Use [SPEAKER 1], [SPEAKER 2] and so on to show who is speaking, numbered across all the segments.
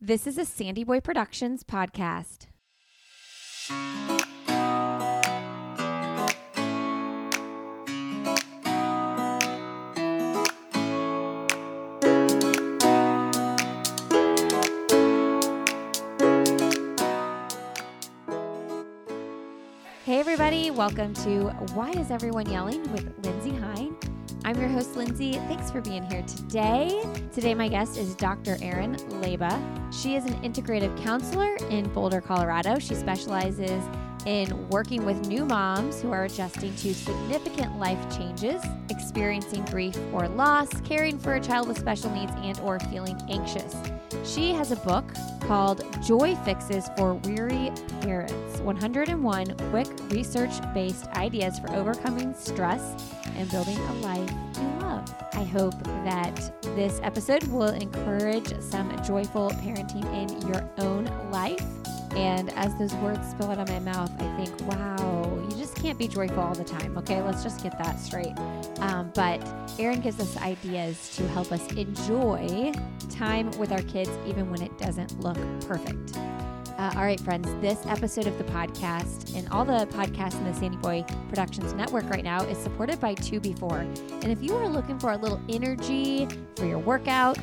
[SPEAKER 1] This is a SandyBoy Productions podcast. Hey, everybody, welcome to Why Is Everyone Yelling with Lindsey Hine. I'm your host, Lindsey. Thanks for being here today. Today, my guest is Dr. Erin Leyba. She is an integrative counselor in Boulder, Colorado. She specializes in working with new moms who are adjusting to significant life changes, experiencing grief or loss, caring for a child with special needs and or feeling anxious. She has a book called Joy Fixes for Weary Parents 101 Quick Research Based Ideas for Overcoming Stress and Building a Life You Love. I hope that this episode will encourage some joyful parenting in your own life. And as those words spill out of my mouth, I think, wow, you just can't be joyful all the time. Okay, let's just get that straight. Um, but Erin gives us ideas to help us enjoy time with our kids, even when it doesn't look perfect. Uh, all right, friends, this episode of the podcast and all the podcasts in the SandyBoy Productions Network right now is supported by 2Before. And if you are looking for a little energy for your workout,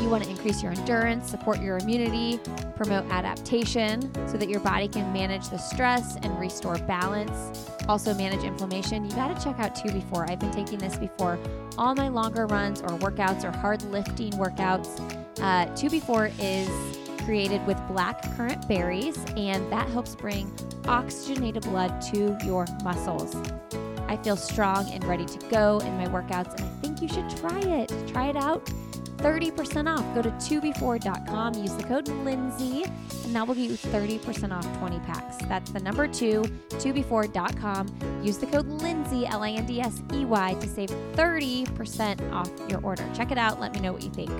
[SPEAKER 1] you want to increase your endurance, support your immunity, promote adaptation so that your body can manage the stress and restore balance, also manage inflammation, you got to check out 2Before. I've been taking this before all my longer runs or workouts or hard lifting workouts. Uh, 2Before is created with black currant berries, and that helps bring oxygenated blood to your muscles. I feel strong and ready to go in my workouts, and I think you should try it. Try it out. 30% off. Go to 2before.com, use the code Lindsey, and that will get you 30% off 20 packs. That's the number two, 2before.com. Use the code Lindsey, L I N D S E Y, to save 30% off your order. Check it out. Let me know what you think.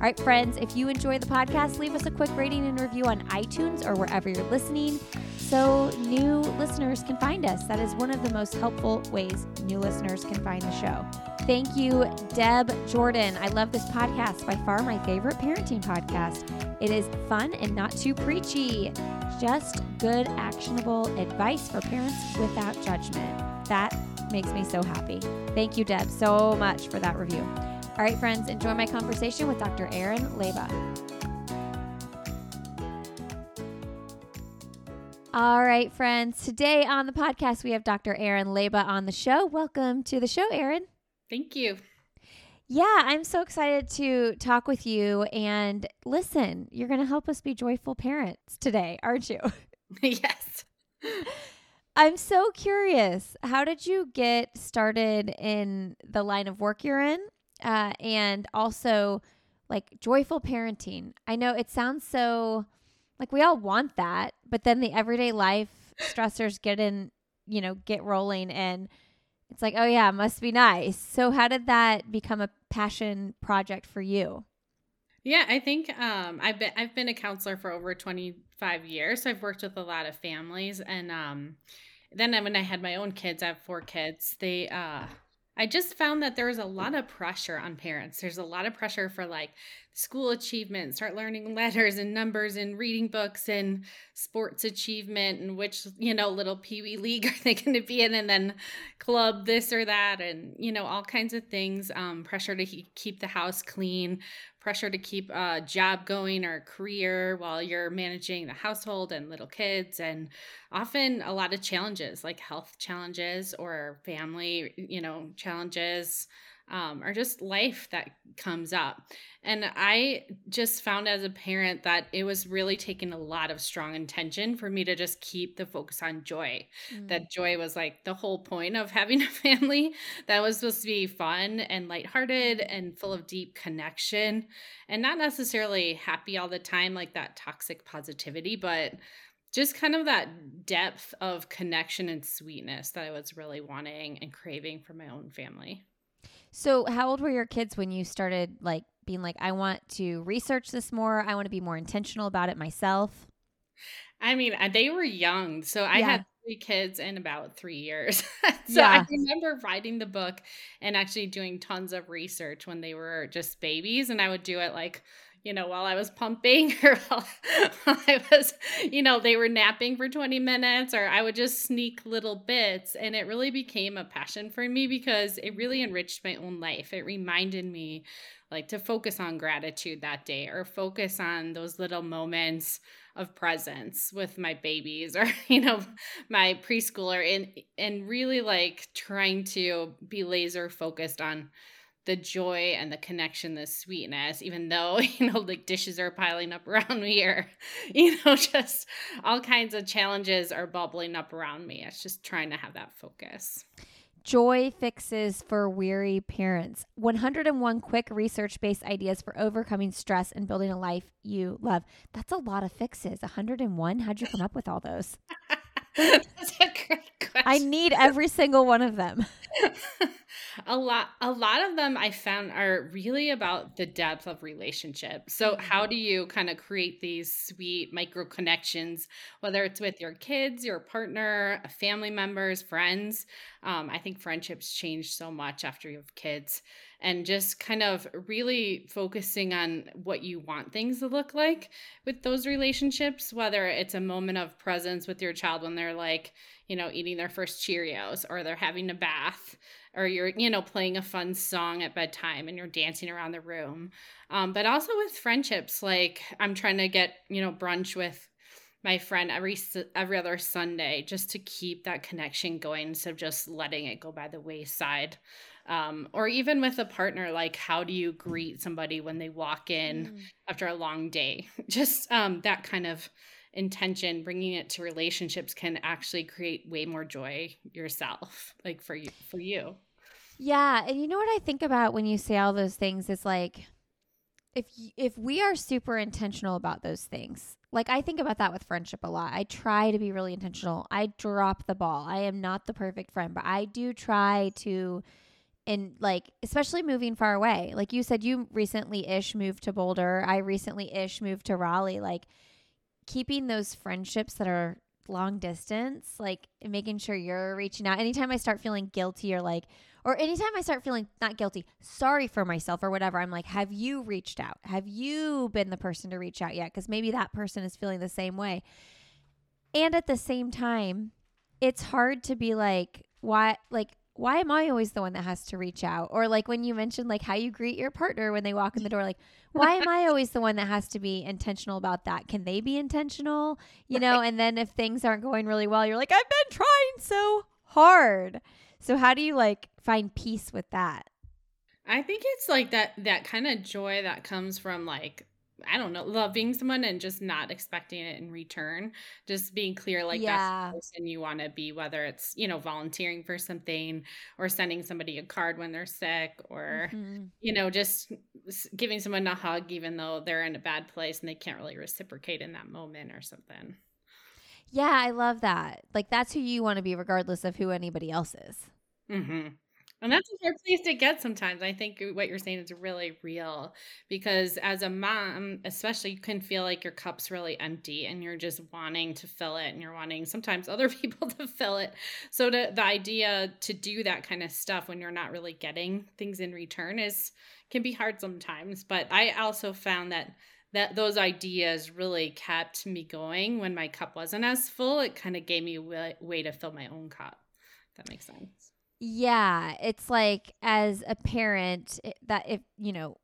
[SPEAKER 1] All right, friends, if you enjoy the podcast, leave us a quick rating and review on iTunes or wherever you're listening so new listeners can find us. That is one of the most helpful ways new listeners can find the show. Thank you, Deb Jordan. I love this podcast, by far my favorite parenting podcast. It is fun and not too preachy, just good, actionable advice for parents without judgment. That makes me so happy. Thank you, Deb, so much for that review. All right, friends, enjoy my conversation with Dr. Erin Leyba. All right, friends. Today on the podcast, we have Dr. Erin Leyba on the show. Welcome to the show, Erin.
[SPEAKER 2] Thank you.
[SPEAKER 1] Yeah, I'm so excited to talk with you. And listen, you're going to help us be joyful parents today, aren't you?
[SPEAKER 2] yes.
[SPEAKER 1] I'm so curious. How did you get started in the line of work you're in? Uh, and also, like, joyful parenting. I know it sounds so like we all want that, but then the everyday life stressors get in, you know, get rolling and it's like, oh yeah, must be nice. So how did that become a passion project for you?
[SPEAKER 2] Yeah, I think um, I've been I've been a counselor for over 25 years. So I've worked with a lot of families and um, then when I had my own kids, I have four kids. They uh, I just found that there's a lot of pressure on parents. There's a lot of pressure for like school achievement, start learning letters and numbers and reading books and sports achievement and which, you know, little pee wee league are they going to be in and then club this or that and, you know, all kinds of things. Um, pressure to he- keep the house clean, pressure to keep a job going or a career while you're managing the household and little kids and often a lot of challenges like health challenges or family you know challenges um, or just life that comes up. And I just found as a parent that it was really taking a lot of strong intention for me to just keep the focus on joy. Mm. That joy was like the whole point of having a family that was supposed to be fun and lighthearted mm. and full of deep connection and not necessarily happy all the time, like that toxic positivity, but just kind of that depth of connection and sweetness that I was really wanting and craving for my own family.
[SPEAKER 1] So, how old were your kids when you started like being like, I want to research this more. I want to be more intentional about it myself?
[SPEAKER 2] I mean, they were young. So, I yeah. had three kids in about three years. so, yeah. I remember writing the book and actually doing tons of research when they were just babies. And I would do it like, you know, while I was pumping or while I was, you know, they were napping for 20 minutes or I would just sneak little bits. And it really became a passion for me because it really enriched my own life. It reminded me like to focus on gratitude that day or focus on those little moments of presence with my babies or you know my preschooler and and really like trying to be laser focused on the joy and the connection the sweetness even though you know like dishes are piling up around me or you know just all kinds of challenges are bubbling up around me it's just trying to have that focus
[SPEAKER 1] Joy fixes for weary parents. 101 quick research based ideas for overcoming stress and building a life you love. That's a lot of fixes. 101? How'd you come up with all those?
[SPEAKER 2] That's a great question.
[SPEAKER 1] I need every single one of them.
[SPEAKER 2] A lot a lot of them I found are really about the depth of relationship. So
[SPEAKER 1] Mm-hmm.
[SPEAKER 2] how do you kind of create these sweet micro connections, whether it's with your kids, your partner, family members, friends? Um, I think friendships change so much after you have kids and just kind of really focusing on what you want things to look like with those relationships, whether it's a moment of presence with your child when they're like, you know, eating their first Cheerios or they're having a bath or you're, you know, playing a fun song at bedtime and you're dancing around the room. Um, but also with friendships, like I'm trying to get, you know, brunch with my friend every every other Sunday just to keep that connection going instead of just letting it go by the wayside. Um, or even with a partner, like how do you greet somebody when they walk in
[SPEAKER 1] Mm.
[SPEAKER 2] after a long day? Just um, that kind of intention, bringing it to relationships can actually create way more joy yourself, like for you for you.
[SPEAKER 1] Yeah, and you know what I think about when you say all those things is like if if we are super intentional about those things. Like I think about that with friendship a lot. I try to be really intentional. I drop the ball. I am not the perfect friend, but I do try to and like especially moving far away. Like you said you recently ish moved to Boulder. I recently ish moved to Raleigh. Like keeping those friendships that are long distance, like making sure you're reaching out. Anytime I start feeling guilty or like or anytime I start feeling not guilty, sorry for myself or whatever, I'm like, have you reached out? Have you been the person to reach out yet? Because maybe that person is feeling the same way. And at the same time, it's hard to be like, why, like, why am I always the one that has to reach out? Or like when you mentioned like how you greet your partner when they walk in the door, like, why am I always the one that has to be intentional about that? Can they be intentional? You know, and then if things aren't going really well, you're like, I've been trying so hard. So how do you like find peace with that?
[SPEAKER 2] I think it's like that that kind of joy that comes from like I don't know, loving someone and just not expecting it in return. Just being clear like that's the person you want to be, whether it's, you know, volunteering for something or sending somebody a card when they're sick or,
[SPEAKER 1] Mhm.
[SPEAKER 2] you know, just giving someone a hug even though they're in a bad place and they can't really reciprocate in that moment or something.
[SPEAKER 1] Yeah, I love that. Like that's who you want to be regardless of who anybody else is.
[SPEAKER 2] hmm And that's a hard place to get sometimes. I think uh, what you're saying is really real because as a mom, especially, you can feel like your cup's really empty and you're just wanting to fill it and you're wanting sometimes other people to fill it. So to, the idea to do that kind of stuff when you're not really getting things in return is can be hard sometimes. But I also found that that those ideas really kept me going when my cup wasn't as full. It kind of gave me a way, way to fill my own cup. If that makes sense.
[SPEAKER 1] Yeah, it's like as a parent that if, you know,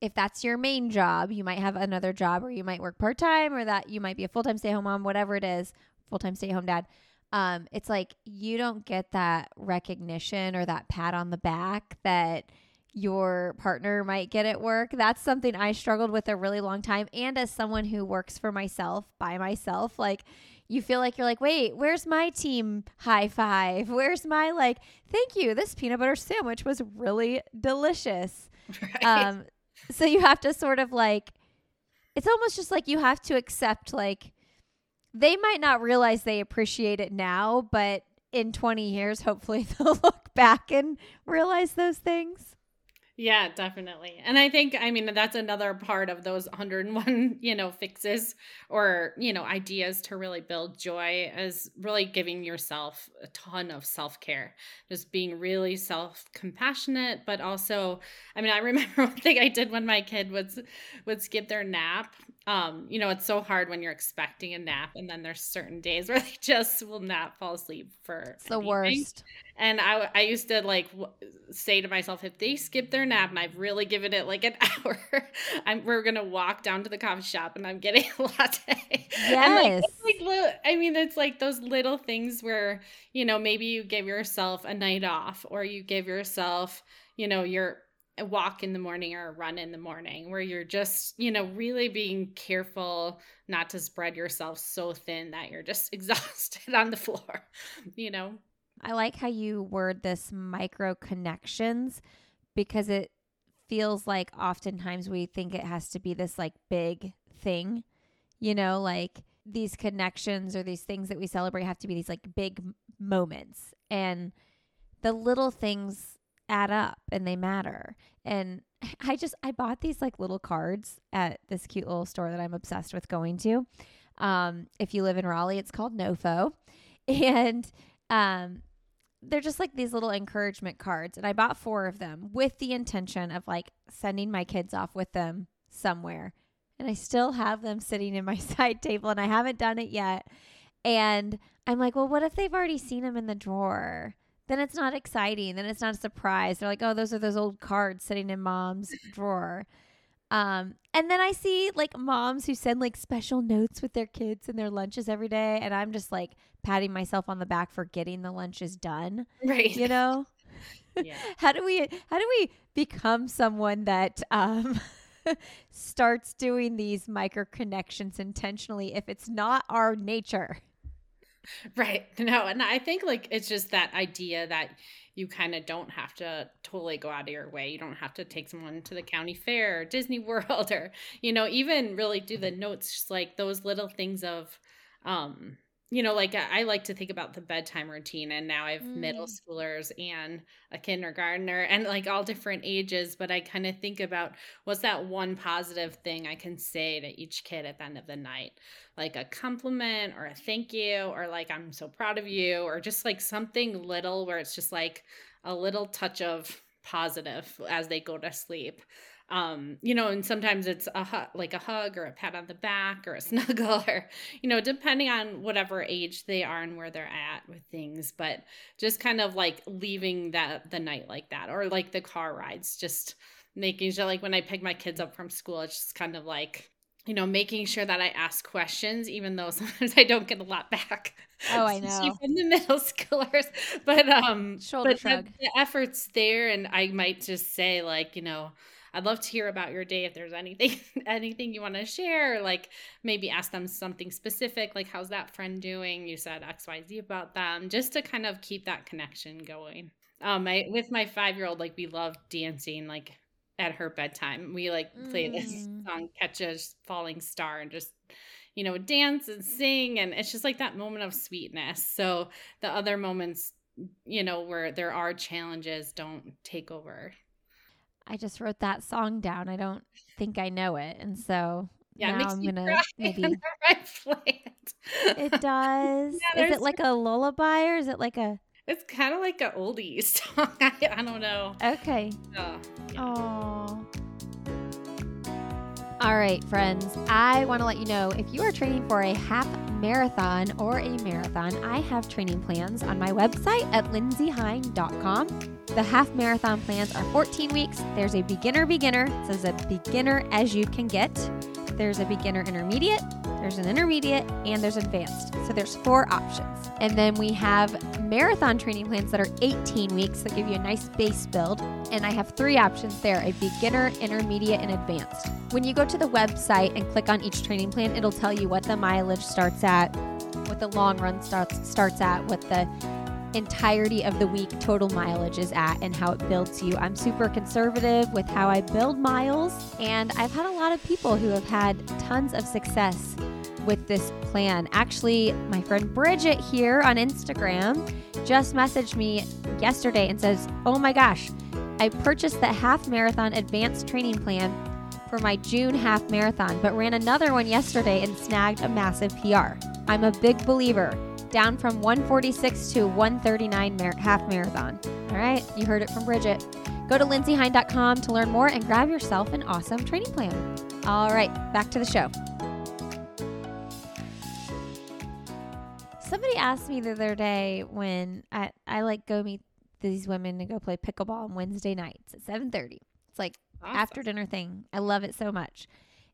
[SPEAKER 1] if that's your main job, you might have another job or you might work part-time or that you might be a full-time stay-home mom, whatever it is, full-time stay-home dad. Um it's like you don't get that recognition or that pat on the back that your partner might get at work. That's something I struggled with a really long time and as someone who works for myself by myself, like you feel like you're like, wait, where's my team high five? Where's my like, thank you. This peanut butter sandwich was really delicious.
[SPEAKER 2] Right.
[SPEAKER 1] Um, so you have to sort of like, it's almost just like you have to accept like they might not realize they appreciate it now, but in 20 years, hopefully they'll look back and realize those things.
[SPEAKER 2] Yeah, definitely. And I think, I mean, that's another part of those 101, you know, fixes or, you know, ideas to really build joy is really giving yourself a ton of self care, just being really self compassionate, but also, I mean, I remember one thing I did when my kid would, would skip their nap. Um, you know, it's so hard when you're expecting a nap and then there's certain days where they just will not fall asleep for
[SPEAKER 1] it's the worst.
[SPEAKER 2] And I, I used to like w- say to myself, if they skip their nap and I've really given it like an hour, I'm we're gonna walk down to the coffee shop and I'm getting a latte.
[SPEAKER 1] Yes.
[SPEAKER 2] Like, like, I mean, it's like those little things where you know maybe you give yourself a night off or you give yourself, you know, your walk in the morning or a run in the morning where you're just you know really being careful not to spread yourself so thin that you're just exhausted on the floor you know
[SPEAKER 1] I like how you word this micro connections because it feels like oftentimes we think it has to be this like big thing, you know, like these connections or these things that we celebrate have to be these like big moments. And the little things add up and they matter. And I just, I bought these like little cards at this cute little store that I'm obsessed with going to. Um, if you live in Raleigh, it's called Nofo. And um, they're just like these little encouragement cards and i bought four of them with the intention of like sending my kids off with them somewhere and i still have them sitting in my side table and i haven't done it yet and i'm like well what if they've already seen them in the drawer then it's not exciting then it's not a surprise they're like oh those are those old cards sitting in mom's drawer um, and then I see like moms who send like special notes with their kids and their lunches every day, and I'm just like patting myself on the back for getting the lunches done.
[SPEAKER 2] Right.
[SPEAKER 1] You know?
[SPEAKER 2] yeah.
[SPEAKER 1] how do we how do we become someone that um starts doing these micro connections intentionally if it's not our nature?
[SPEAKER 2] Right. No, and I think like it's just that idea that you kind of don't have to totally go out of your way. You don't have to take someone to the county fair or Disney World or, you know, even really do the notes, just like those little things of, um, you know, like I, like to think about the bedtime routine, and now I have mm. middle schoolers and a kindergartner and like all different ages. But I kind of think about what's that one positive thing I can say to each kid at the end of the night, like a compliment or a thank you, or like I'm so proud of you, or just like something little where it's just like a little touch of positive as they go to sleep um you know and sometimes it's a hu- like a hug or a pat on the back or a snuggle or you know depending on whatever age they are and where they're at with things but just kind of like leaving that the night like that or like the car rides just making sure like when i pick my kids up from school it's just kind of like you know, making sure that I ask questions, even though sometimes I don't get a lot back.
[SPEAKER 1] Oh, I know.
[SPEAKER 2] From the middle schoolers, but um,
[SPEAKER 1] shoulder
[SPEAKER 2] but
[SPEAKER 1] shrug.
[SPEAKER 2] The, the efforts there, and I might just say like, you know, I'd love to hear about your day if there's anything anything you want to share, like maybe ask them something specific, like how's that friend doing? You said XYZ about them, just to kind of keep that connection going. Um, I with my five year old, like we love dancing, like at her bedtime. We like play mm. this song, Catch a Falling Star, and just you know dance and sing, and it's just like that moment of sweetness. So the other moments, you know, where there are challenges, don't take over
[SPEAKER 1] I just wrote that song down. I don't think I know it, and so yeah, now I'm gonna maybe. it does. Yeah, is it like a lullaby or is it like a?
[SPEAKER 2] It's kind of like an oldies song. I, I don't know.
[SPEAKER 1] Okay. Oh. Yeah. All right, friends. I want to let you know if you are training for a half marathon or a marathon, I have training plans on my website at lindseyhine.com. The half marathon plans are 14 weeks. There's a beginner beginner, so there's a beginner as you can get. There's a beginner intermediate, there's an intermediate, and there's advanced. So there's four options. And then we have marathon training plans that are 18 weeks that give you a nice base build. And I have three options there a beginner, intermediate, and advanced. When you go to the website and click on each training plan, it'll tell you what the mileage starts at, what the long run starts starts at, what the entirety of the week total mileage is at and how it builds you. I'm super conservative with how I build miles, and I've had a lot of people who have had tons of success with this plan. Actually, my friend Bridget here on Instagram just messaged me yesterday and says, Oh my gosh, I purchased the half marathon advanced training plan for my June half marathon, but ran another one yesterday and snagged a massive PR. I'm a big believer, down from 146 to 139 mar- half marathon. All right, you heard it from Bridget. Go to lindseyhine.com to learn more and grab yourself an awesome training plan. All right, back to the show. Somebody asked me the other day when I, I like go meet these women to go play pickleball on Wednesday nights at 7:30. It's like
[SPEAKER 2] Awesome.
[SPEAKER 1] after dinner thing. I love it so much.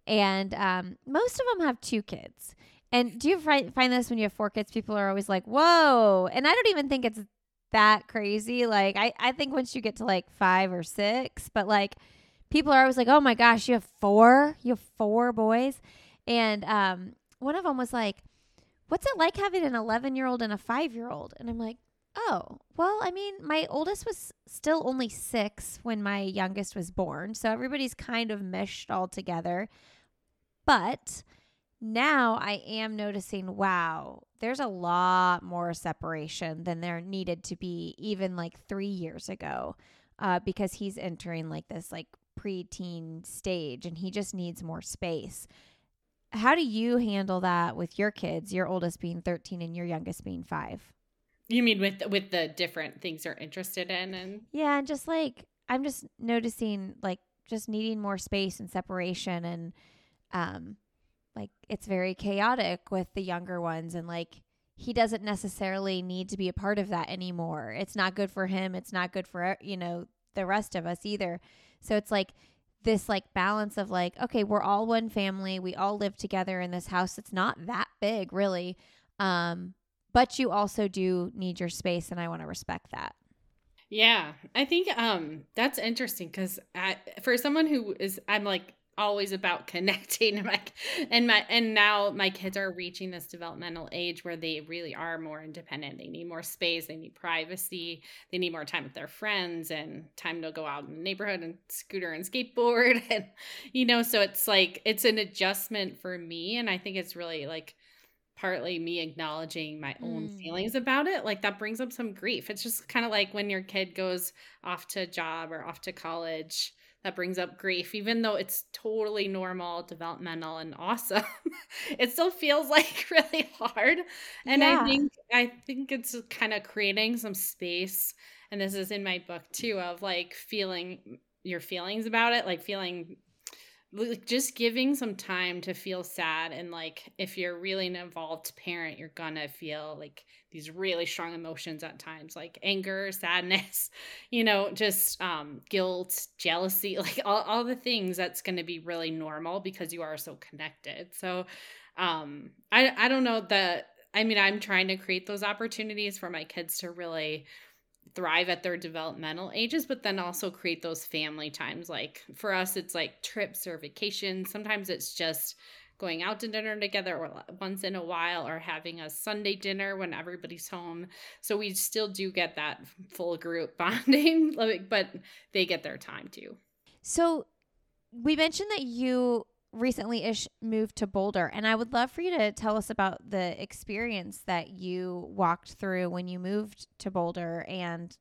[SPEAKER 1] And um, most of them have two kids. And do you find, find this when you have four kids? People are always like, whoa. And I don't even think it's that crazy. Like, I, I think once you get to like five or six, but like people are always like, oh my gosh, you have four? You have four boys? And um, one of them was like, what's it like having an 11 year old and a five year old? And I'm like, Oh, well, I mean, my oldest was still only six when my youngest was born. So everybody's kind of meshed all together. But now I am noticing, wow, there's a lot more separation than there needed to be even like three years ago uh, because he's entering like this like preteen stage and he just needs more space. How do you handle that with your kids, your oldest being 13 and your youngest being five?
[SPEAKER 2] You mean with with the different things you're interested in and
[SPEAKER 1] Yeah, and just like I'm just noticing like just needing more space and separation and um like it's very chaotic with the younger ones and like he doesn't necessarily need to be a part of that anymore. It's not good for him, it's not good for you know the rest of us either. So it's like this like balance of like okay, we're all one family, we all live together in this house. It's not that big really. Um but you also do need your space and I want to respect that.
[SPEAKER 2] Yeah, I think um that's interesting because for someone who is I'm like always about connecting and my and my and now my kids are reaching this developmental age where they really are more independent. They need more space, they need privacy, they need more time with their friends and time to go out in the neighborhood and scooter and skateboard and you know, so it's like it's an adjustment for me and I think it's really like partly me acknowledging my own
[SPEAKER 1] Mm.
[SPEAKER 2] feelings about it like that brings up some grief it's just kind of like when your kid goes off to a job or off to college that brings up grief even though it's totally normal developmental and awesome. It still feels like really hard. And i think i think it's kind of creating some space and this is in my book too of like feeling your feelings about it like feeling like just giving some time to feel sad and like if you're really an involved parent you're gonna feel like these really strong emotions at times like anger sadness you know just um guilt jealousy like all, all the things that's gonna be really normal because you are so connected. So um i i don't know that i mean i'm trying to create those opportunities for my kids to really thrive at their developmental ages, but then also create those family times. Like for us, it's like trips or vacations. Sometimes it's just going out to dinner together or once in a while or having a Sunday dinner when everybody's home. So we still do get that full group bonding, but they get their time too.
[SPEAKER 1] So we mentioned that you recently ish moved to Boulder and I would love for you to tell us about the experience that you walked through when you moved to Boulder and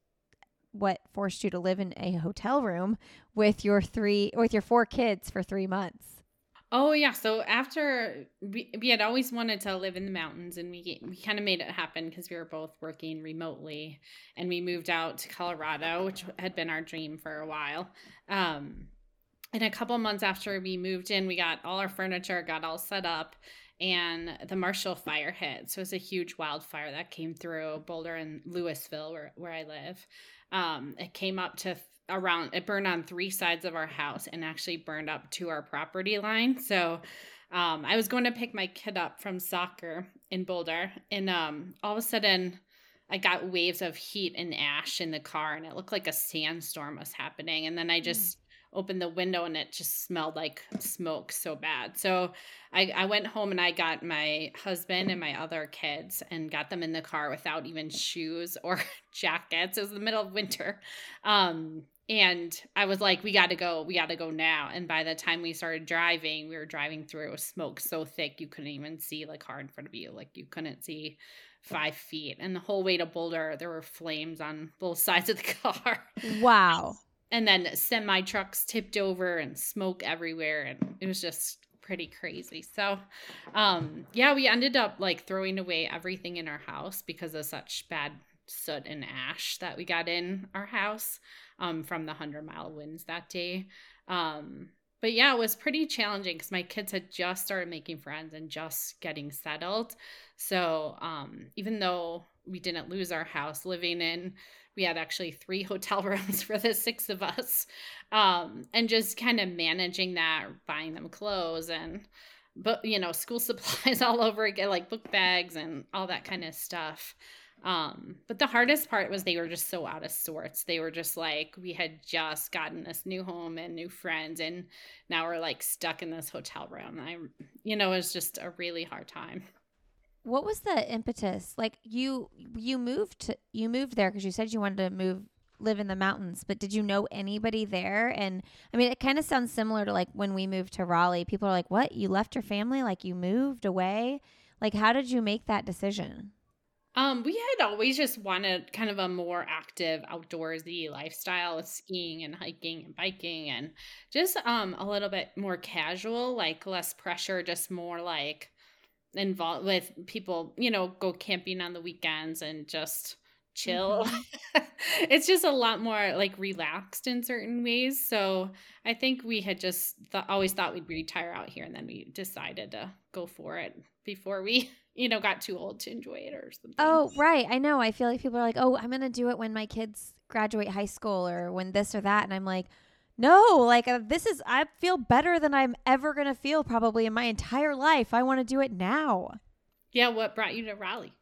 [SPEAKER 1] what forced you to live in a hotel room with your three with your four kids for 3 months.
[SPEAKER 2] Oh yeah, so after we, we had always wanted to live in the mountains and we we kind of made it happen because we were both working remotely and we moved out to Colorado, which had been our dream for a while. Um and a couple months after we moved in, we got all our furniture, got all set up, and the Marshall fire hit. So it was a huge wildfire that came through Boulder and Louisville, where, where I live. Um, it came up to around, it burned on three sides of our house and actually burned up to our property line. So um, I was going to pick my kid up from soccer in Boulder, and um, all of a sudden, I got waves of heat and ash in the car, and it looked like a sandstorm was happening. And then I just opened the window and it just smelled like smoke so bad. So I, I went home and I got my husband and my other kids and got them in the car without even shoes or jackets. It was the middle of winter. Um, and I was like, we got to go. We got to go now. And by the time we started driving, we were driving through it was smoke so thick you couldn't even see the car in front of you. Like you couldn't see five feet. And the whole way to Boulder, there were flames on both sides of the car.
[SPEAKER 1] Wow.
[SPEAKER 2] And then semi trucks tipped over and smoke everywhere and it was just pretty crazy so um yeah we ended up like throwing away everything in our house because of such bad soot and ash that we got in our house um from the 100 mile winds that day um but yeah, it was pretty challenging because my kids had just started making friends and just getting settled. So um, even though we didn't lose our house living in, we had actually three hotel rooms for the six of us, um, and just kind of managing that, buying them clothes and but you know school supplies all over again, like book bags and all that kind of stuff. Um, but the hardest part was they were just so out of sorts. They were just like, we had just gotten this new home and new friends, and now we're like stuck in this hotel room. I, you know, it was just a really hard time.
[SPEAKER 1] What was the impetus? Like you, you moved to, you moved there because you said you wanted to move, live in the mountains. But did you know anybody there? And I mean, it kind of sounds similar to like when we moved to Raleigh. People are like, "What? You left your family? Like you moved away? Like how did you make that decision?"
[SPEAKER 2] Um, we had always just wanted kind of a more active outdoorsy lifestyle with skiing and hiking and biking and just um a little bit more casual, like less pressure, just more like involved with people, you know, go camping on the weekends and just chill. Mm-hmm. it's just a lot more like relaxed in certain ways. So I think we had just th- always thought we'd retire out here and then we decided to go for it before we you know, got too old to enjoy it or something.
[SPEAKER 1] Oh, right. I know. I feel like people are like, oh, I'm going to do it when my kids graduate high school or when this or that. And I'm like, no, like uh, this is, I feel better than I'm ever going to feel probably in my entire life. I want to do it now.
[SPEAKER 2] Yeah. What brought you to Raleigh?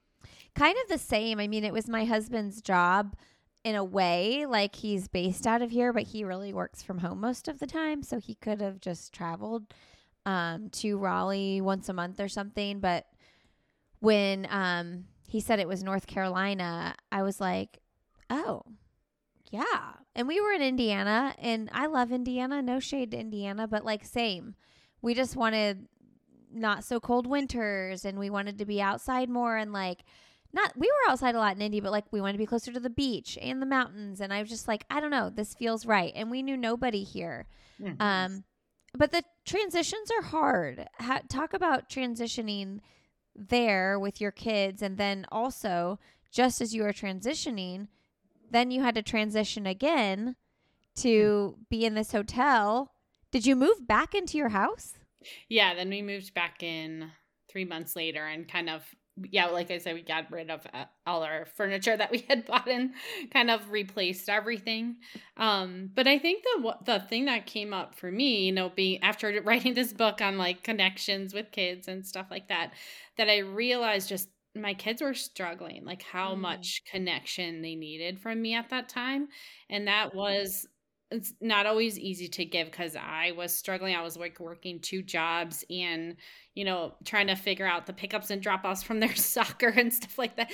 [SPEAKER 1] Kind of the same. I mean, it was my husband's job in a way. Like he's based out of here, but he really works from home most of the time. So he could have just traveled um, to Raleigh once a month or something. But when um, he said it was North Carolina, I was like, oh, yeah. And we were in Indiana, and I love Indiana. No shade to Indiana, but like, same. We just wanted not so cold winters, and we wanted to be outside more and like, not we were outside a lot in Indy, but like we wanted to be closer to the beach and the mountains. And I was just like, I don't know, this feels right. And we knew nobody here. Mm-hmm. Um, but the transitions are hard. Ha- talk about transitioning there with your kids and then also just as you are transitioning then you had to transition again to be in this hotel. Did you move back into your house?
[SPEAKER 2] Yeah then we moved back in three months later and kind of yeah, like I said, we got rid of uh, all our furniture that we had bought and kind of replaced everything. Um, but I think the the thing that came up for me, you know, being after writing this book on like connections with kids and stuff like that, that I realized just my kids were struggling, like how mm. much connection they needed from me at that time, and that was it's not always easy to give because I was struggling. I was like working two jobs and, you know, trying to figure out the pickups and drop offs from their soccer and stuff like that.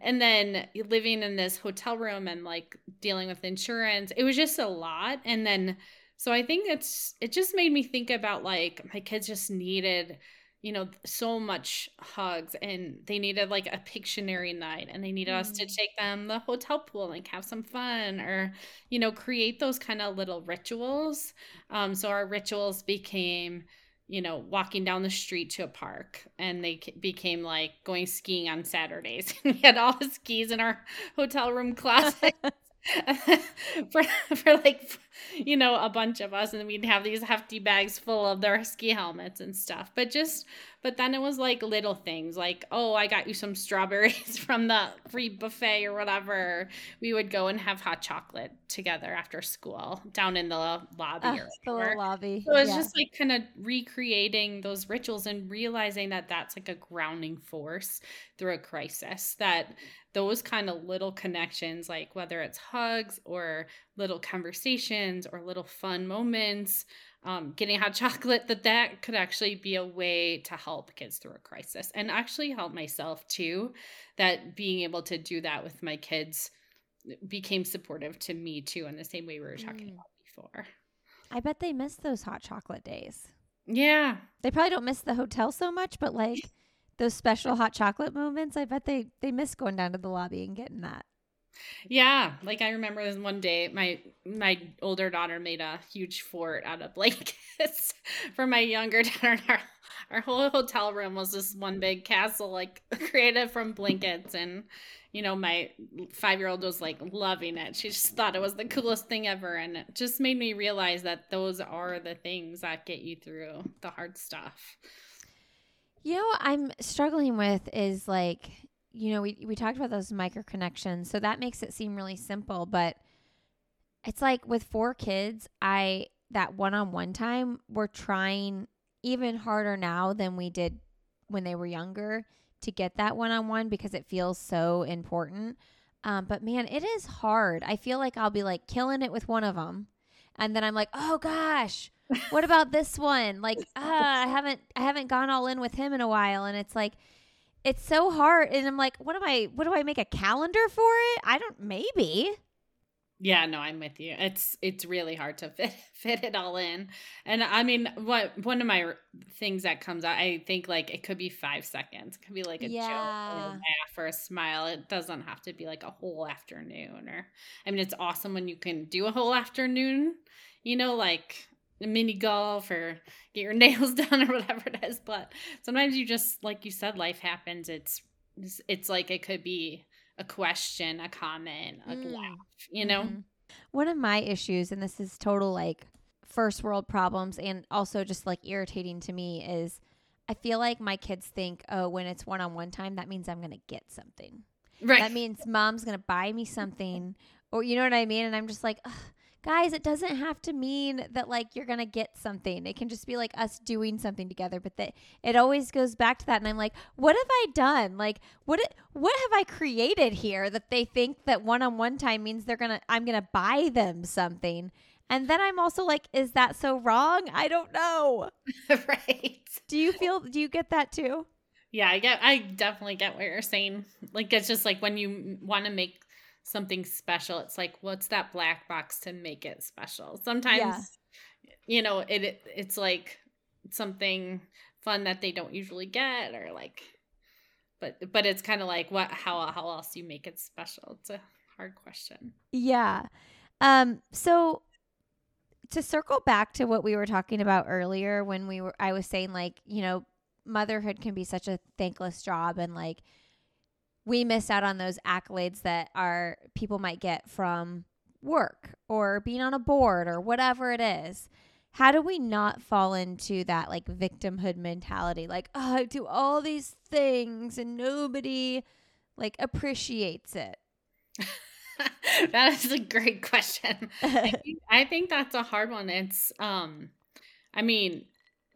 [SPEAKER 2] And then living in this hotel room and like dealing with insurance. It was just a lot. And then, so I think it's, it just made me think about like my kids just needed you know so much hugs and they needed like a pictionary night and they needed mm. us to mm. take them the hotel pool and like have some fun or you know create those kind of little rituals um so our rituals became you know walking down the street to a park and they became like going skiing on saturdays and we had all the skis in our hotel room closet for for like you know a bunch of us and we'd have these hefty bags full of their ski helmets and stuff. But just but then it was like little things like oh i got you some strawberries from the free buffet or whatever. We would go and have hot chocolate together after school down in the lobby uh,
[SPEAKER 1] the lobby.
[SPEAKER 2] So was yeah. just like kind of recreating those rituals and realizing that that's like a grounding force through a crisis that those kind of little connections, like whether it's hugs or little conversations or little fun moments, um, getting hot chocolate, that that could actually be a way to help kids through a crisis and actually help myself too. That being able to do that with my kids became supportive to me too, in the same way we were talking mm. about before.
[SPEAKER 1] I bet they miss those hot chocolate days.
[SPEAKER 2] Yeah.
[SPEAKER 1] They probably don't miss the hotel so much, but like those special hot chocolate moments. I bet they they miss going down to the lobby and getting that.
[SPEAKER 2] Yeah, like I remember one day, my my older daughter made a huge fort out of blankets for my younger daughter. Our, our whole hotel room was this one big castle, like created from blankets, and you know, my five year old was like loving it. She just thought it was the coolest thing ever, and it just made me realize that those are the things that get you through the hard stuff.
[SPEAKER 1] You know, I'm struggling with is like you know, we we talked about those micro connections. So that makes it seem really simple, but it's like with four kids, I that one-on-one time we're trying even harder now than we did when they were younger to get that one-on-one because it feels so important. Um, but man, it is hard. I feel like I'll be like killing it with one of them, and then I'm like, oh gosh, what about this one? Like, ah, I haven't I haven't gone all in with him in a while, and it's like it's so hard. And i'm like what do i what do i make a calendar for it? I don't maybe
[SPEAKER 2] yeah no i'm with you. It's it's really hard to fit fit it all in. And i mean what one of my things that comes out i think like it could be five seconds. It could be like a yeah. joke or a laugh or a smile. It doesn't have to be like a whole afternoon or i mean it's awesome when you can do a whole afternoon you know like mini golf or get your nails done or whatever it is. But sometimes you just like you said life happens. It's it's like it could be a question a comment a mm. laugh you know mm-hmm.
[SPEAKER 1] one of my issues and this is total like first world problems and also just like irritating to me is i feel like my kids think oh when it's one-on-one time that means i'm gonna get something right that means mom's gonna buy me something or you know what i mean and i'm just like Ugh guys, it doesn't have to mean that like you're to get something. It can just be like us doing something together, but that it always goes back to that and I'm like, what have I done? Like what it, what have I created here that they think that one-on-one time means they're to I'm to buy them something? And then I'm also like, is that so wrong? I don't know.
[SPEAKER 2] right.
[SPEAKER 1] Do you feel do you get that too?
[SPEAKER 2] Yeah, I get I definitely get what you're saying. Like it's just like when you want to make something special it's like what's that black box to make it special? Sometimes yeah. you know it, it it's like something fun that they don't usually get or like but but it's kind of like what how how else you make it special? It's a hard question.
[SPEAKER 1] Yeah. Um so to circle back to what we were talking about earlier when we were I was saying like you know motherhood can be such a thankless job and like we miss out on those accolades that our people might get from work or being on a board or whatever it is. How do we not fall into that like victimhood mentality? Like, oh, I do all these things and nobody like appreciates it.
[SPEAKER 2] that is a great question. I, think, I think that's a hard one. It's um I mean,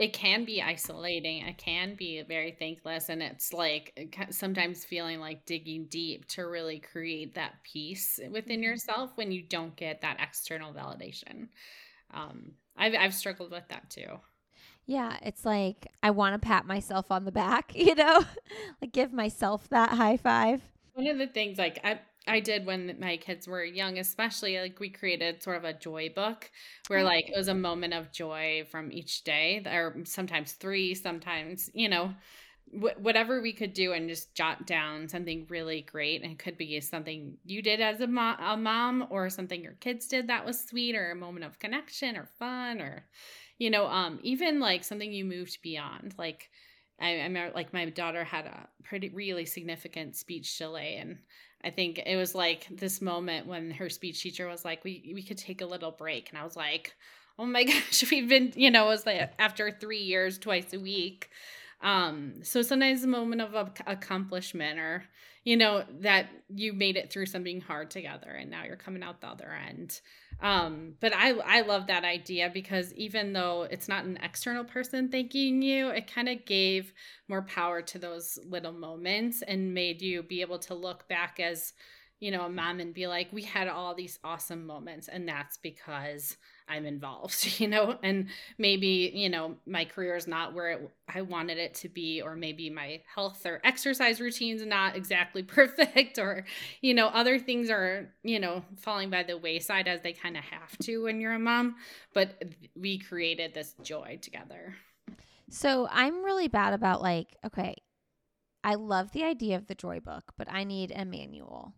[SPEAKER 2] it can be isolating it can be very thankless and it's like sometimes feeling like digging deep to really create that peace within mm-hmm. yourself when you don't get that external validation. Um i've, I've struggled with that too.
[SPEAKER 1] Yeah it's like i want to pat myself on the back you know? Like give myself that high five.
[SPEAKER 2] One of the things like i I did when my kids were young, especially like we created sort of a joy book where oh. like it was a moment of joy from each day, or sometimes three, sometimes, you know, wh- whatever we could do and just jot down something really great. And it could be something you did as a, mo- a mom or something your kids did that was sweet or a moment of connection or fun or, you know, um, even like something you moved beyond. Like, I, I remember like my daughter had a pretty really significant speech delay and I think it was like this moment when her speech teacher was like, "We we could take a little break," and I was like, "Oh my gosh, we've been you know it was like after three years, twice a week." Um, so sometimes a moment of accomplishment or you know that you made it through something hard together and now you're coming out the other end um but i i love that idea because even though it's not an external person thanking you it kind of gave more power to those little moments and made you be able to look back as you know a mom and be like we had all these awesome moments. And that's because I'm involved, you know, and maybe, you know, my career is not where it, I wanted it to be, or maybe my health or exercise routines not exactly perfect, or, you know, other things are, you know, falling by the wayside as they kind of have to when you're a mom. But we created this joy together.
[SPEAKER 1] So I'm really bad about like, okay, I love the idea of the joy book, but I need a manual.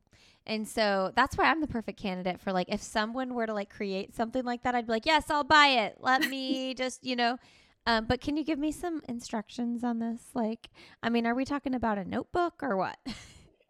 [SPEAKER 1] And so that's why I'm the perfect candidate for like if someone were to like create something like that, I'd be like, yes, I'll buy it. Let me just, you know. Um, but can you give me some instructions on this? Like, I mean, are we talking about a notebook or what?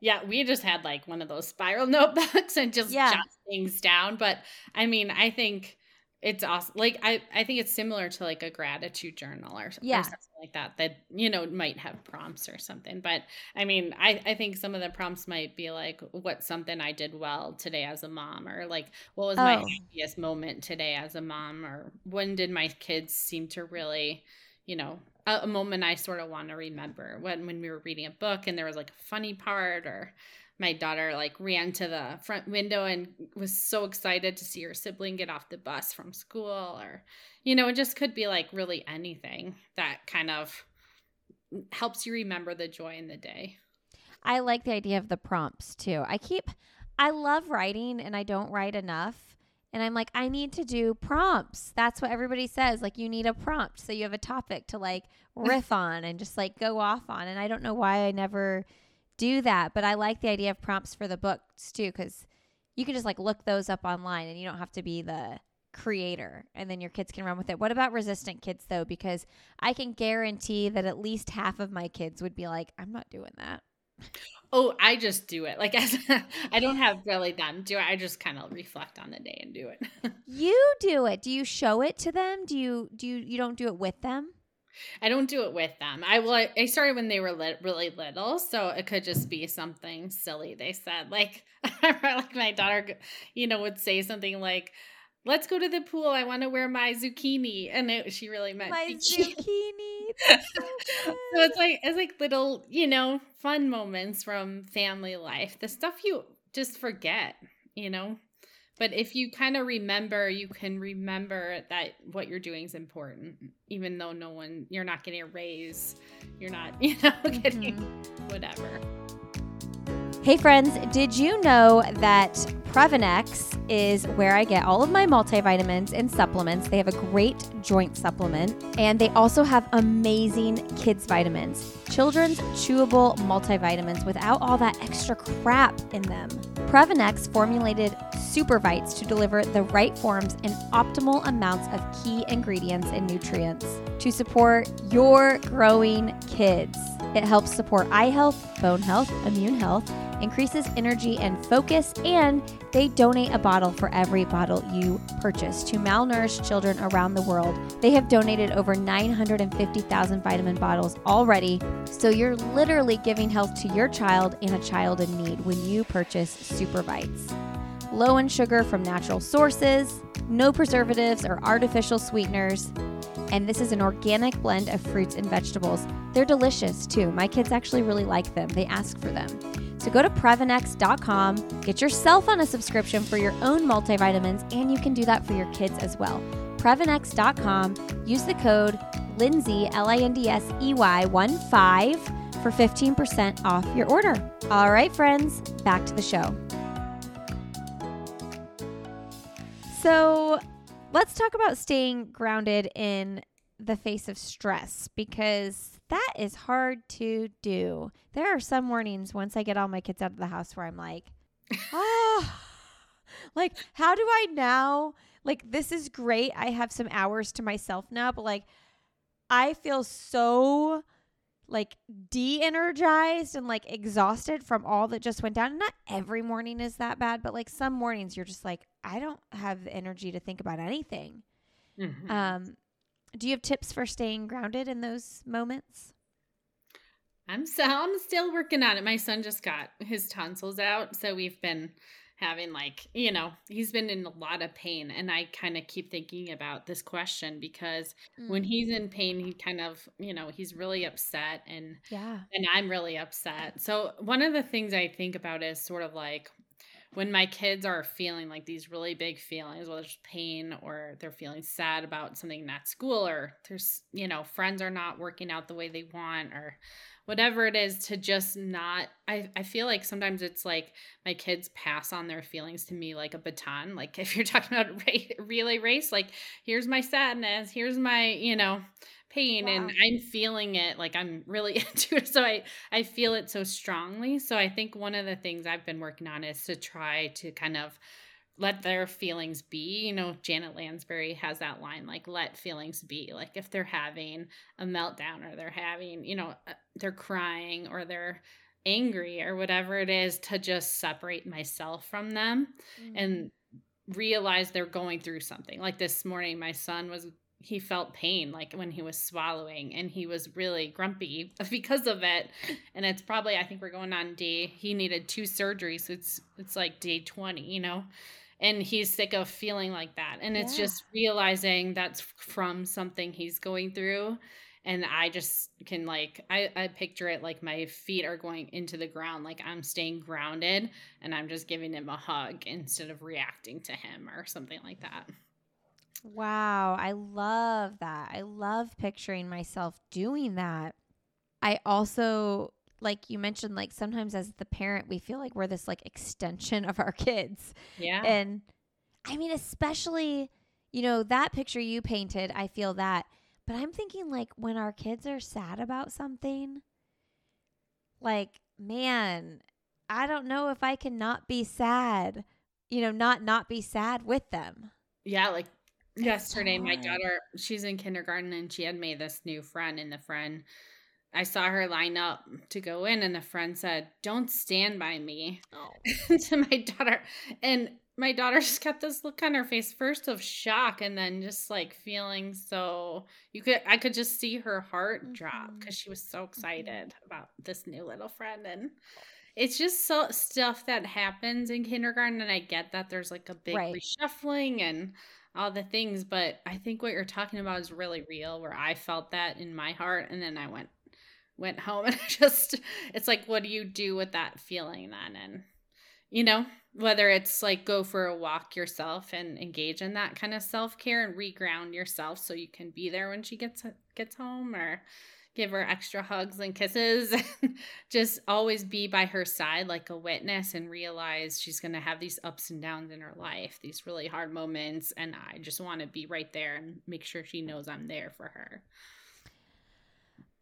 [SPEAKER 2] Yeah, we just had like one of those spiral notebooks and just
[SPEAKER 1] Yeah.
[SPEAKER 2] jot things down. But I mean, I think it's awesome. Like I, I think it's similar to like a gratitude journal or,
[SPEAKER 1] Yeah.
[SPEAKER 2] or something like that. That you know might have prompts or something. But I mean, I, I think some of the prompts might be like, what's something I did well today as a mom, or like what was my
[SPEAKER 1] Oh.
[SPEAKER 2] happiest moment today as a mom, or when did my kids seem to really you know a, a moment i sort of want to remember when when we were reading a book and there was like a funny part or my daughter like ran to the front window and was so excited to see her sibling get off the bus from school or you know it just could be like really anything that kind of helps you remember the joy in the day
[SPEAKER 1] I like the idea of the prompts too. I keep, I love writing and I don't write enough. And I'm like, I need to do prompts. That's what everybody says. Like, you need a prompt. So you have a topic to like riff on and just like go off on. And I don't know why I never do that, but I like the idea of prompts for the books too, because you can just like look those up online and you don't have to be the creator and then your kids can run with it. What about resistant kids though? Because I can guarantee that at least half of my kids would be like, I'm not doing that.
[SPEAKER 2] oh i just do it like as i don't have really them do it i just kind of reflect on the day and do it
[SPEAKER 1] You do it. Do you show it to them? Do you do you, you don't do it with them?
[SPEAKER 2] I don't do it with them. I will. I started when they were lit, really little, so it could just be something silly they said. Like, like my daughter, you know, would say something like, "Let's go to the pool. I want to wear my zucchini," and it, she really meant
[SPEAKER 1] My
[SPEAKER 2] zucchini.
[SPEAKER 1] zucchini. So
[SPEAKER 2] so it's like it's like little, you know, fun moments from family life. The stuff you just forget, you know. But if you kind of remember, you can remember that what you're doing is important, even though no one, you're not getting a raise, you're not, you know, getting
[SPEAKER 1] Mhm.
[SPEAKER 2] whatever.
[SPEAKER 1] Hey friends, did you know that Previnex is where I get all of my multivitamins and supplements? They have a great joint supplement and they also have amazing kids vitamins. Children's chewable multivitamins without all that extra crap in them. Previnex formulated Supervites to deliver the right forms and optimal amounts of key ingredients and nutrients to support your growing kids. It helps support eye health, bone health, immune health, increases energy and focus, and they donate a bottle for every bottle you purchase to malnourished children around the world. They have donated over 950,000 vitamin bottles already, so you're literally giving health to your child and a child in need when you purchase Supervites. Low in sugar from natural sources, no preservatives or artificial sweeteners, and this is an organic blend of fruits and vegetables. They're delicious too. My kids actually really like them, they ask for them. So go to Previnex.com, get yourself on a subscription for your own multivitamins, and you can do that for your kids as well. Previnex.com, use the code Lindsey, L I N D S E Y 1 5 for 15% off your order. All right, friends, back to the show. So let's talk about staying grounded in the face of stress because that is hard to do. There are some mornings once I get all my kids out of the house where I'm like, ah, like, how do I now? Like, this is great. I have some hours to myself now, but like, I feel so like de-energized and like exhausted from all that just went down. And not every morning is that bad, but like some mornings you're just like, I don't have the energy to think about anything.
[SPEAKER 2] Mhm.
[SPEAKER 1] Um, do you have tips for staying grounded in those moments?
[SPEAKER 2] I'm so I'm still working on it. My son just got his tonsils out, so we've been having like you know he's been in a lot of pain, and I kind of keep thinking about this question because when
[SPEAKER 1] Mm,
[SPEAKER 2] he's in pain, he kind of you know he's really upset, and
[SPEAKER 1] yeah.
[SPEAKER 2] and I'm really upset. So one of the things I think about is sort of like when my kids are feeling like these really big feelings, whether it's pain or they're feeling sad about something at school or there's, you know, friends are not working out the way they want or whatever it is to just not I, I feel like sometimes it's like my kids pass on their feelings to me like a baton. Like if you're talking about relay race like here's my sadness here's my you know pain wow. and I'm feeling it like I'm really into it. So I I feel it so strongly. So I think one of the things I've been working on is to try to kind of let their feelings be. You know, Janet Lansbury has that line like let feelings be. Like if they're having a meltdown or they're having, you know, uh, they're crying or they're angry or whatever it is to just separate myself from them mm-hmm. and realize they're going through something. Like this morning my son was he felt pain like when he was swallowing and he was really grumpy because of it. And it's probably i think we're going on day he needed two surgeries so it's it's like day 20 you know? And he's sick of feeling like that. And it's just realizing that's from something he's going through. And i just can like I, I picture it like my feet are going into the ground like i'm staying grounded and i'm just giving him a hug instead of reacting to him or something like that
[SPEAKER 1] wow i love that. I love picturing myself doing that. I also like you mentioned like sometimes as the parent we feel like we're this like extension of our kids.
[SPEAKER 2] Yeah.
[SPEAKER 1] And i mean especially you know that picture you painted i feel that. But i'm thinking like when our kids are sad about something like man i don't know if i can not be sad you know not not be sad with them.
[SPEAKER 2] Yeah like yesterday my daughter she's in kindergarten and she had made this new friend and the friend I saw her line up to go in, and the friend said, Don't stand by me oh. to my daughter. And my daughter just kept this look on her face first of shock and then just like feeling so you could i could just see her heart drop because mm-hmm. she was so mm-hmm. excited about this new little friend and it's just so stuff that happens in kindergarten and i get that there's like a big right. reshuffling and all the things but i think what you're talking about is really real where i felt that in my heart and then i went went home and just it's like what do you do with that feeling then? And you know whether it's like go for a walk yourself and engage in that kind of self-care and reground yourself so you can be there when she gets gets home or give her extra hugs and kisses and just always be by her side like a witness and realize she's going to have these ups and downs in her life these really hard moments and i just want to be right there and make sure she knows i'm there for her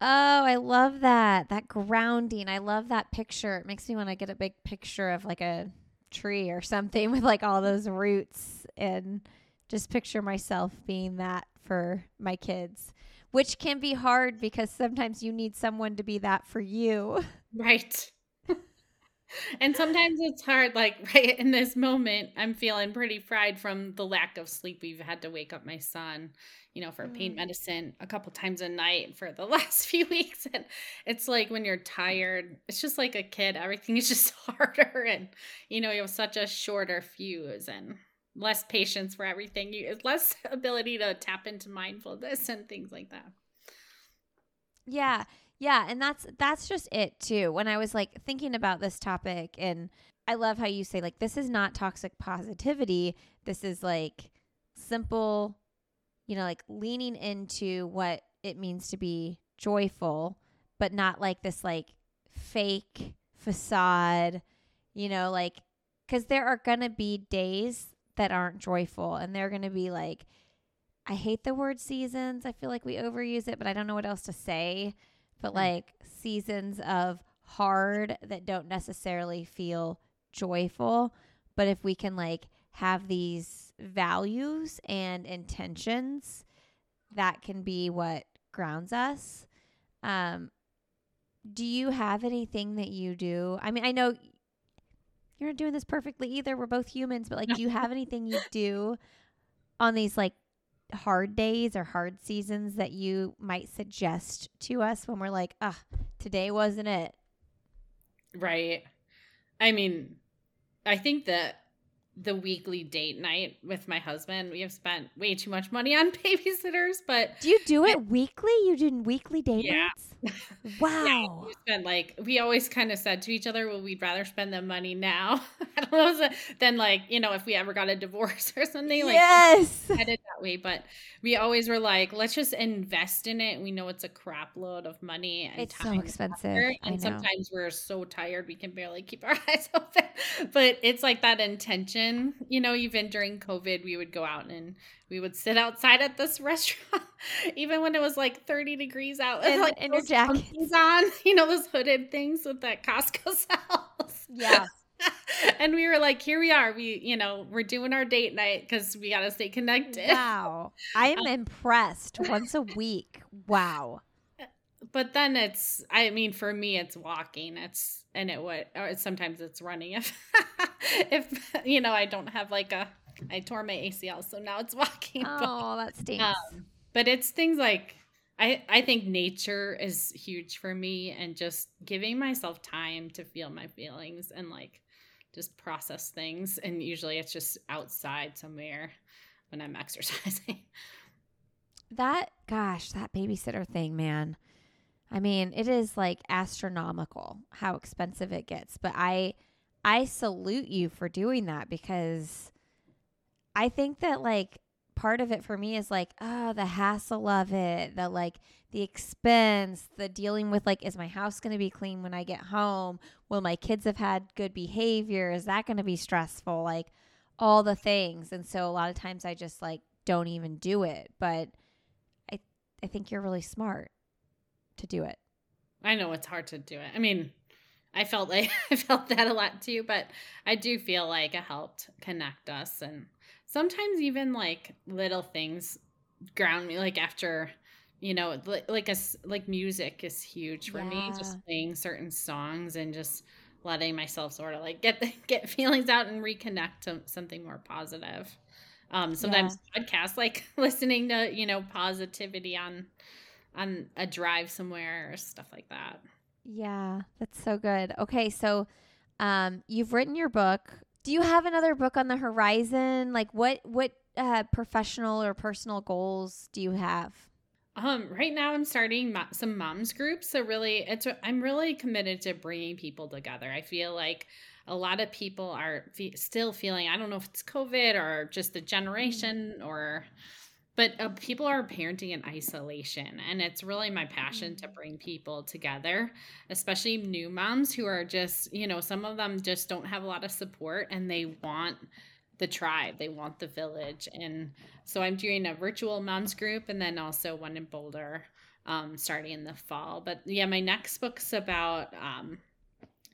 [SPEAKER 1] Oh, I love that. That grounding. I love that picture. It makes me want to get a big picture of like a tree or something with like all those roots and just picture myself being that for my kids, which can be hard because sometimes you need someone to be that for you.
[SPEAKER 2] Right. and sometimes it's hard like right in this moment i'm feeling pretty fried from the lack of sleep we've had to wake up my son you know for pain mm. medicine a couple times a night for the last few weeks and it's like when you're tired it's just like a kid everything is just harder and you know you have such a shorter fuse and less patience for everything you less ability to tap into mindfulness and things like that
[SPEAKER 1] yeah yeah, and that's that's just it too. When I was like thinking about this topic and I love how you say like this is not toxic positivity. This is like simple, you know, like leaning into what it means to be joyful, but not like this like fake facade, you know, like cuz there are going to be days that aren't joyful and they're going to be like I hate the word seasons. I feel like we overuse it, but I don't know what else to say but mm. like seasons of hard that don't necessarily feel joyful. But if we can like have these values and intentions, that can be what grounds us. Um, do you have anything that you do? I mean, I know you're not doing this perfectly either. We're both humans, but like, do you have anything you do on these like hard days or hard seasons that you might suggest to us when we're like, ah, today wasn't it?
[SPEAKER 2] Right. I mean, I think that the weekly date night with my husband. We have spent way too much money on babysitters, but
[SPEAKER 1] do you do it weekly? You do weekly date
[SPEAKER 2] yeah.
[SPEAKER 1] nights? Wow.
[SPEAKER 2] yeah, we spend like we always kind of said to each other, "Well, we'd rather spend the money now." I don't know than like you know if we ever got a divorce or something. Like
[SPEAKER 1] yes,
[SPEAKER 2] headed way, but we always were like, let's just invest in it. We know it's a crap load of money and
[SPEAKER 1] It's so expensive. I
[SPEAKER 2] And sometimes we're so tired we can barely keep our eyes open. But it's like that intention. You know, even during COVID, we would go out and we would sit outside at this restaurant, even when it was like 30 degrees out.
[SPEAKER 1] In-
[SPEAKER 2] like
[SPEAKER 1] in your
[SPEAKER 2] those
[SPEAKER 1] jacket.
[SPEAKER 2] punkies on, you know, those hooded things with that Costco sells.
[SPEAKER 1] Yeah.
[SPEAKER 2] and we were like, here we are. We, you know, we're doing our date night because we got to stay connected.
[SPEAKER 1] Wow. I am impressed. Once a week. Wow.
[SPEAKER 2] But then it's, I mean, for me, it's walking. It's, and it would, or sometimes it's running. If, if, you know, I don't have like a, I tore my ACL. So now it's walking.
[SPEAKER 1] Oh, that stinks.
[SPEAKER 2] Um, but it's things like I I think nature is huge for me and just giving myself time to feel my feelings and like just process things and usually it's just outside somewhere when I'm exercising.
[SPEAKER 1] That gosh, that babysitter thing, man. I mean, it is like astronomical how expensive it gets, but I I salute you for doing that because I think that like part of it for me is like, oh, the hassle of it, the like the expense, the dealing with like is my house going to be clean when I get home? Will my kids have had good behavior? Is that going to be stressful? Like all the things. And so a lot of times I just like don't even do it, but I I think you're really smart to do it.
[SPEAKER 2] I know it's hard to do it. I mean, I felt like I felt that a lot too, but I do feel like it helped connect us and sometimes even like little things ground me like after you know li- like a like music is huge for me just playing certain songs and just letting myself sort of like get the, get feelings out and reconnect to something more positive um sometimes podcasts like listening to you know positivity on on a drive somewhere or stuff like that
[SPEAKER 1] Yeah, that's so good. Okay, so um you've written your book. Do you have another book on the horizon? Like what what uh professional or personal goals do you have?
[SPEAKER 2] Um, right now I'm starting mo- some moms groups. So really, it's I'm really committed to bringing people together. I feel like a lot of people are fe- still feeling I don't know if it's COVID or just the generation or, but uh, people are parenting in isolation, and it's really my passion to bring people together, especially new moms who are just you know some of them just don't have a lot of support and they want the tribe they want the village and so i'm doing a virtual moms group and then also one in boulder um, starting in the fall but yeah my next book's about um,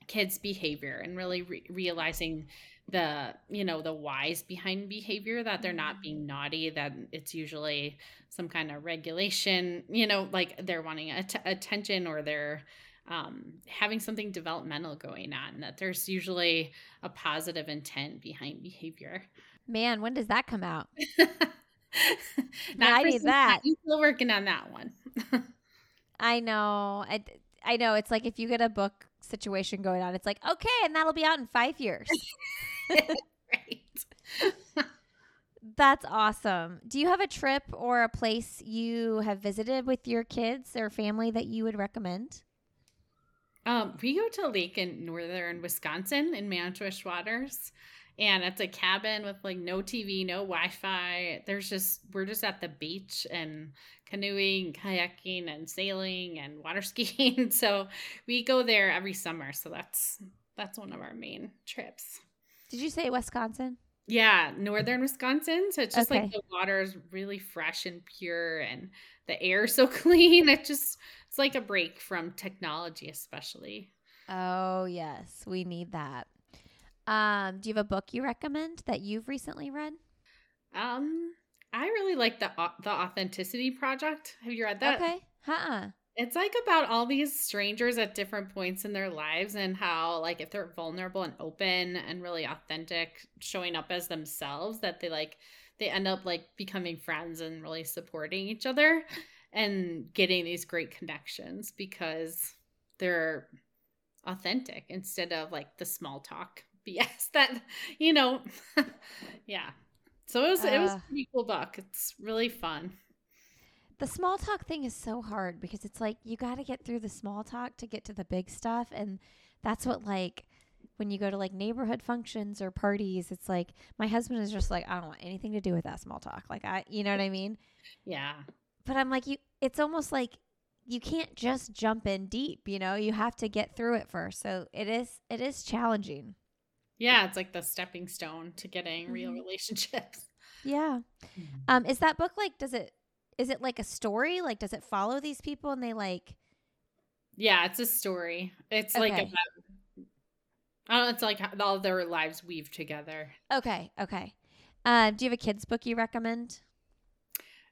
[SPEAKER 2] kids behavior and really re- realizing the you know the whys behind behavior that they're not being naughty that it's usually some kind of regulation you know like they're wanting att- attention or they're um, having something developmental going on that there's usually a positive intent behind behavior
[SPEAKER 1] Man, when does that come out?
[SPEAKER 2] Not
[SPEAKER 1] I need that.
[SPEAKER 2] I'm still working on that one.
[SPEAKER 1] I know. I I know it's like if you get a book situation going on, it's like, "Okay, and that'll be out in 5 years."
[SPEAKER 2] right.
[SPEAKER 1] That's awesome. Do you have a trip or a place you have visited with your kids or family that you would recommend?
[SPEAKER 2] Um, we go to a lake in northern Wisconsin in Manitowish Waters, and it's a cabin with like no TV, no Wi-Fi. There's just we're just at the beach and canoeing, kayaking, and sailing and water skiing. So we go there every summer. So that's that's one of our main trips.
[SPEAKER 1] Did you say Wisconsin?
[SPEAKER 2] Yeah, northern Wisconsin. So it's just
[SPEAKER 1] Okay.
[SPEAKER 2] like the water is really fresh and pure and the air so clean. It just it's like a break from technology especially.
[SPEAKER 1] Oh, yes. We need that. Um, do you have a book you recommend that you've recently read?
[SPEAKER 2] Um I really like the the authenticity project. Have you read that?
[SPEAKER 1] okay. Uh-uh.
[SPEAKER 2] It's like about all these strangers at different points in their lives and how like if they're vulnerable and open and really authentic, showing up as themselves that they like they end up like becoming friends and really supporting each other and getting these great connections because they're authentic instead of like the small talk BS that you know yeah. So it was it was
[SPEAKER 1] Uh.
[SPEAKER 2] a pretty cool book. It's really fun.
[SPEAKER 1] The small talk thing is so hard because it's like you got to get through the small talk to get to the big stuff and that's what like when you go to like neighborhood functions or parties, it's like my husband is just like, I don't want anything to do with that small talk. Like I, you know what I mean?
[SPEAKER 2] Yeah.
[SPEAKER 1] But I'm like, you, it's almost like you can't just jump in deep, you know, you have to get through it first. So it is, it is challenging.
[SPEAKER 2] Yeah. It's like the stepping stone to getting
[SPEAKER 1] Mm-hmm.
[SPEAKER 2] real relationships.
[SPEAKER 1] Yeah. Um, is that book like, does it, is it like a story? Like, does it follow these people and they like,
[SPEAKER 2] Yeah. It's a story. It's like
[SPEAKER 1] Okay.
[SPEAKER 2] about, I don't know, it's like all their lives weave together.
[SPEAKER 1] okay, okay. Um, do you have a kid's book you recommend?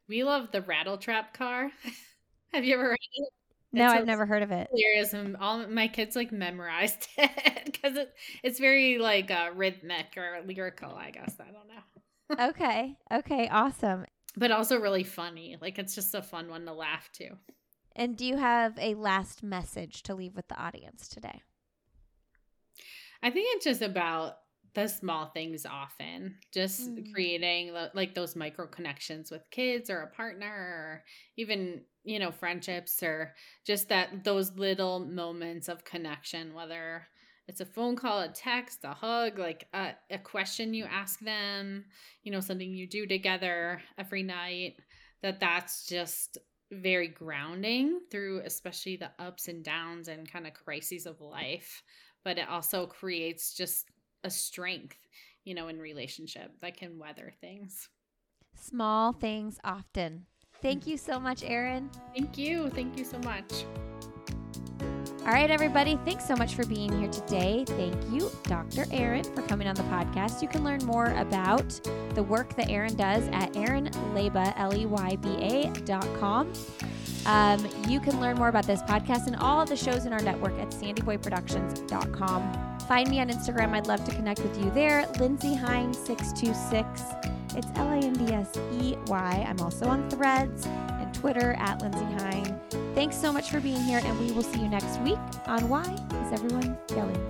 [SPEAKER 2] We love the Rattletrap car. Have you ever read it?
[SPEAKER 1] No,
[SPEAKER 2] It's
[SPEAKER 1] I've
[SPEAKER 2] a-
[SPEAKER 1] never heard of it.
[SPEAKER 2] hilarious and all my kids like memorized it because it, it's very like uh, rhythmic or lyrical i guess i don't know
[SPEAKER 1] okay. Okay. Awesome.
[SPEAKER 2] but also really funny like it's just a fun one to laugh to
[SPEAKER 1] And do you have a last message to leave with the audience today?
[SPEAKER 2] i think it's just about the small things often just
[SPEAKER 1] Mm.
[SPEAKER 2] creating the- like those micro connections with kids or a partner or even you know friendships or just that those little moments of connection whether it's a phone call a text a hug like a, a question you ask them you know something you do together every night that that's just very grounding through especially the ups and downs and kind of crises of life but it also creates just a strength you know in relationship that can weather things
[SPEAKER 1] Small things often. Thank you so much, Erin.
[SPEAKER 2] thank you thank you so much
[SPEAKER 1] All right, everybody. Thanks so much for being here today. Thank you, Dr. Erin, for coming on the podcast. You can learn more about the work that Erin does at erinleyba, L-E-Y-B-A dot com. Um, you can learn more about this podcast and all of the shows in our network at sandyboyproductions.com. Find me on Instagram. I'd love to connect with you there. Lindsey Hines 626. It's L A N D S E Y. I'm also on Threads and Twitter at Lindsey Hine. Thanks so much for being here, and we will see you next week on Why Is Everyone Yelling?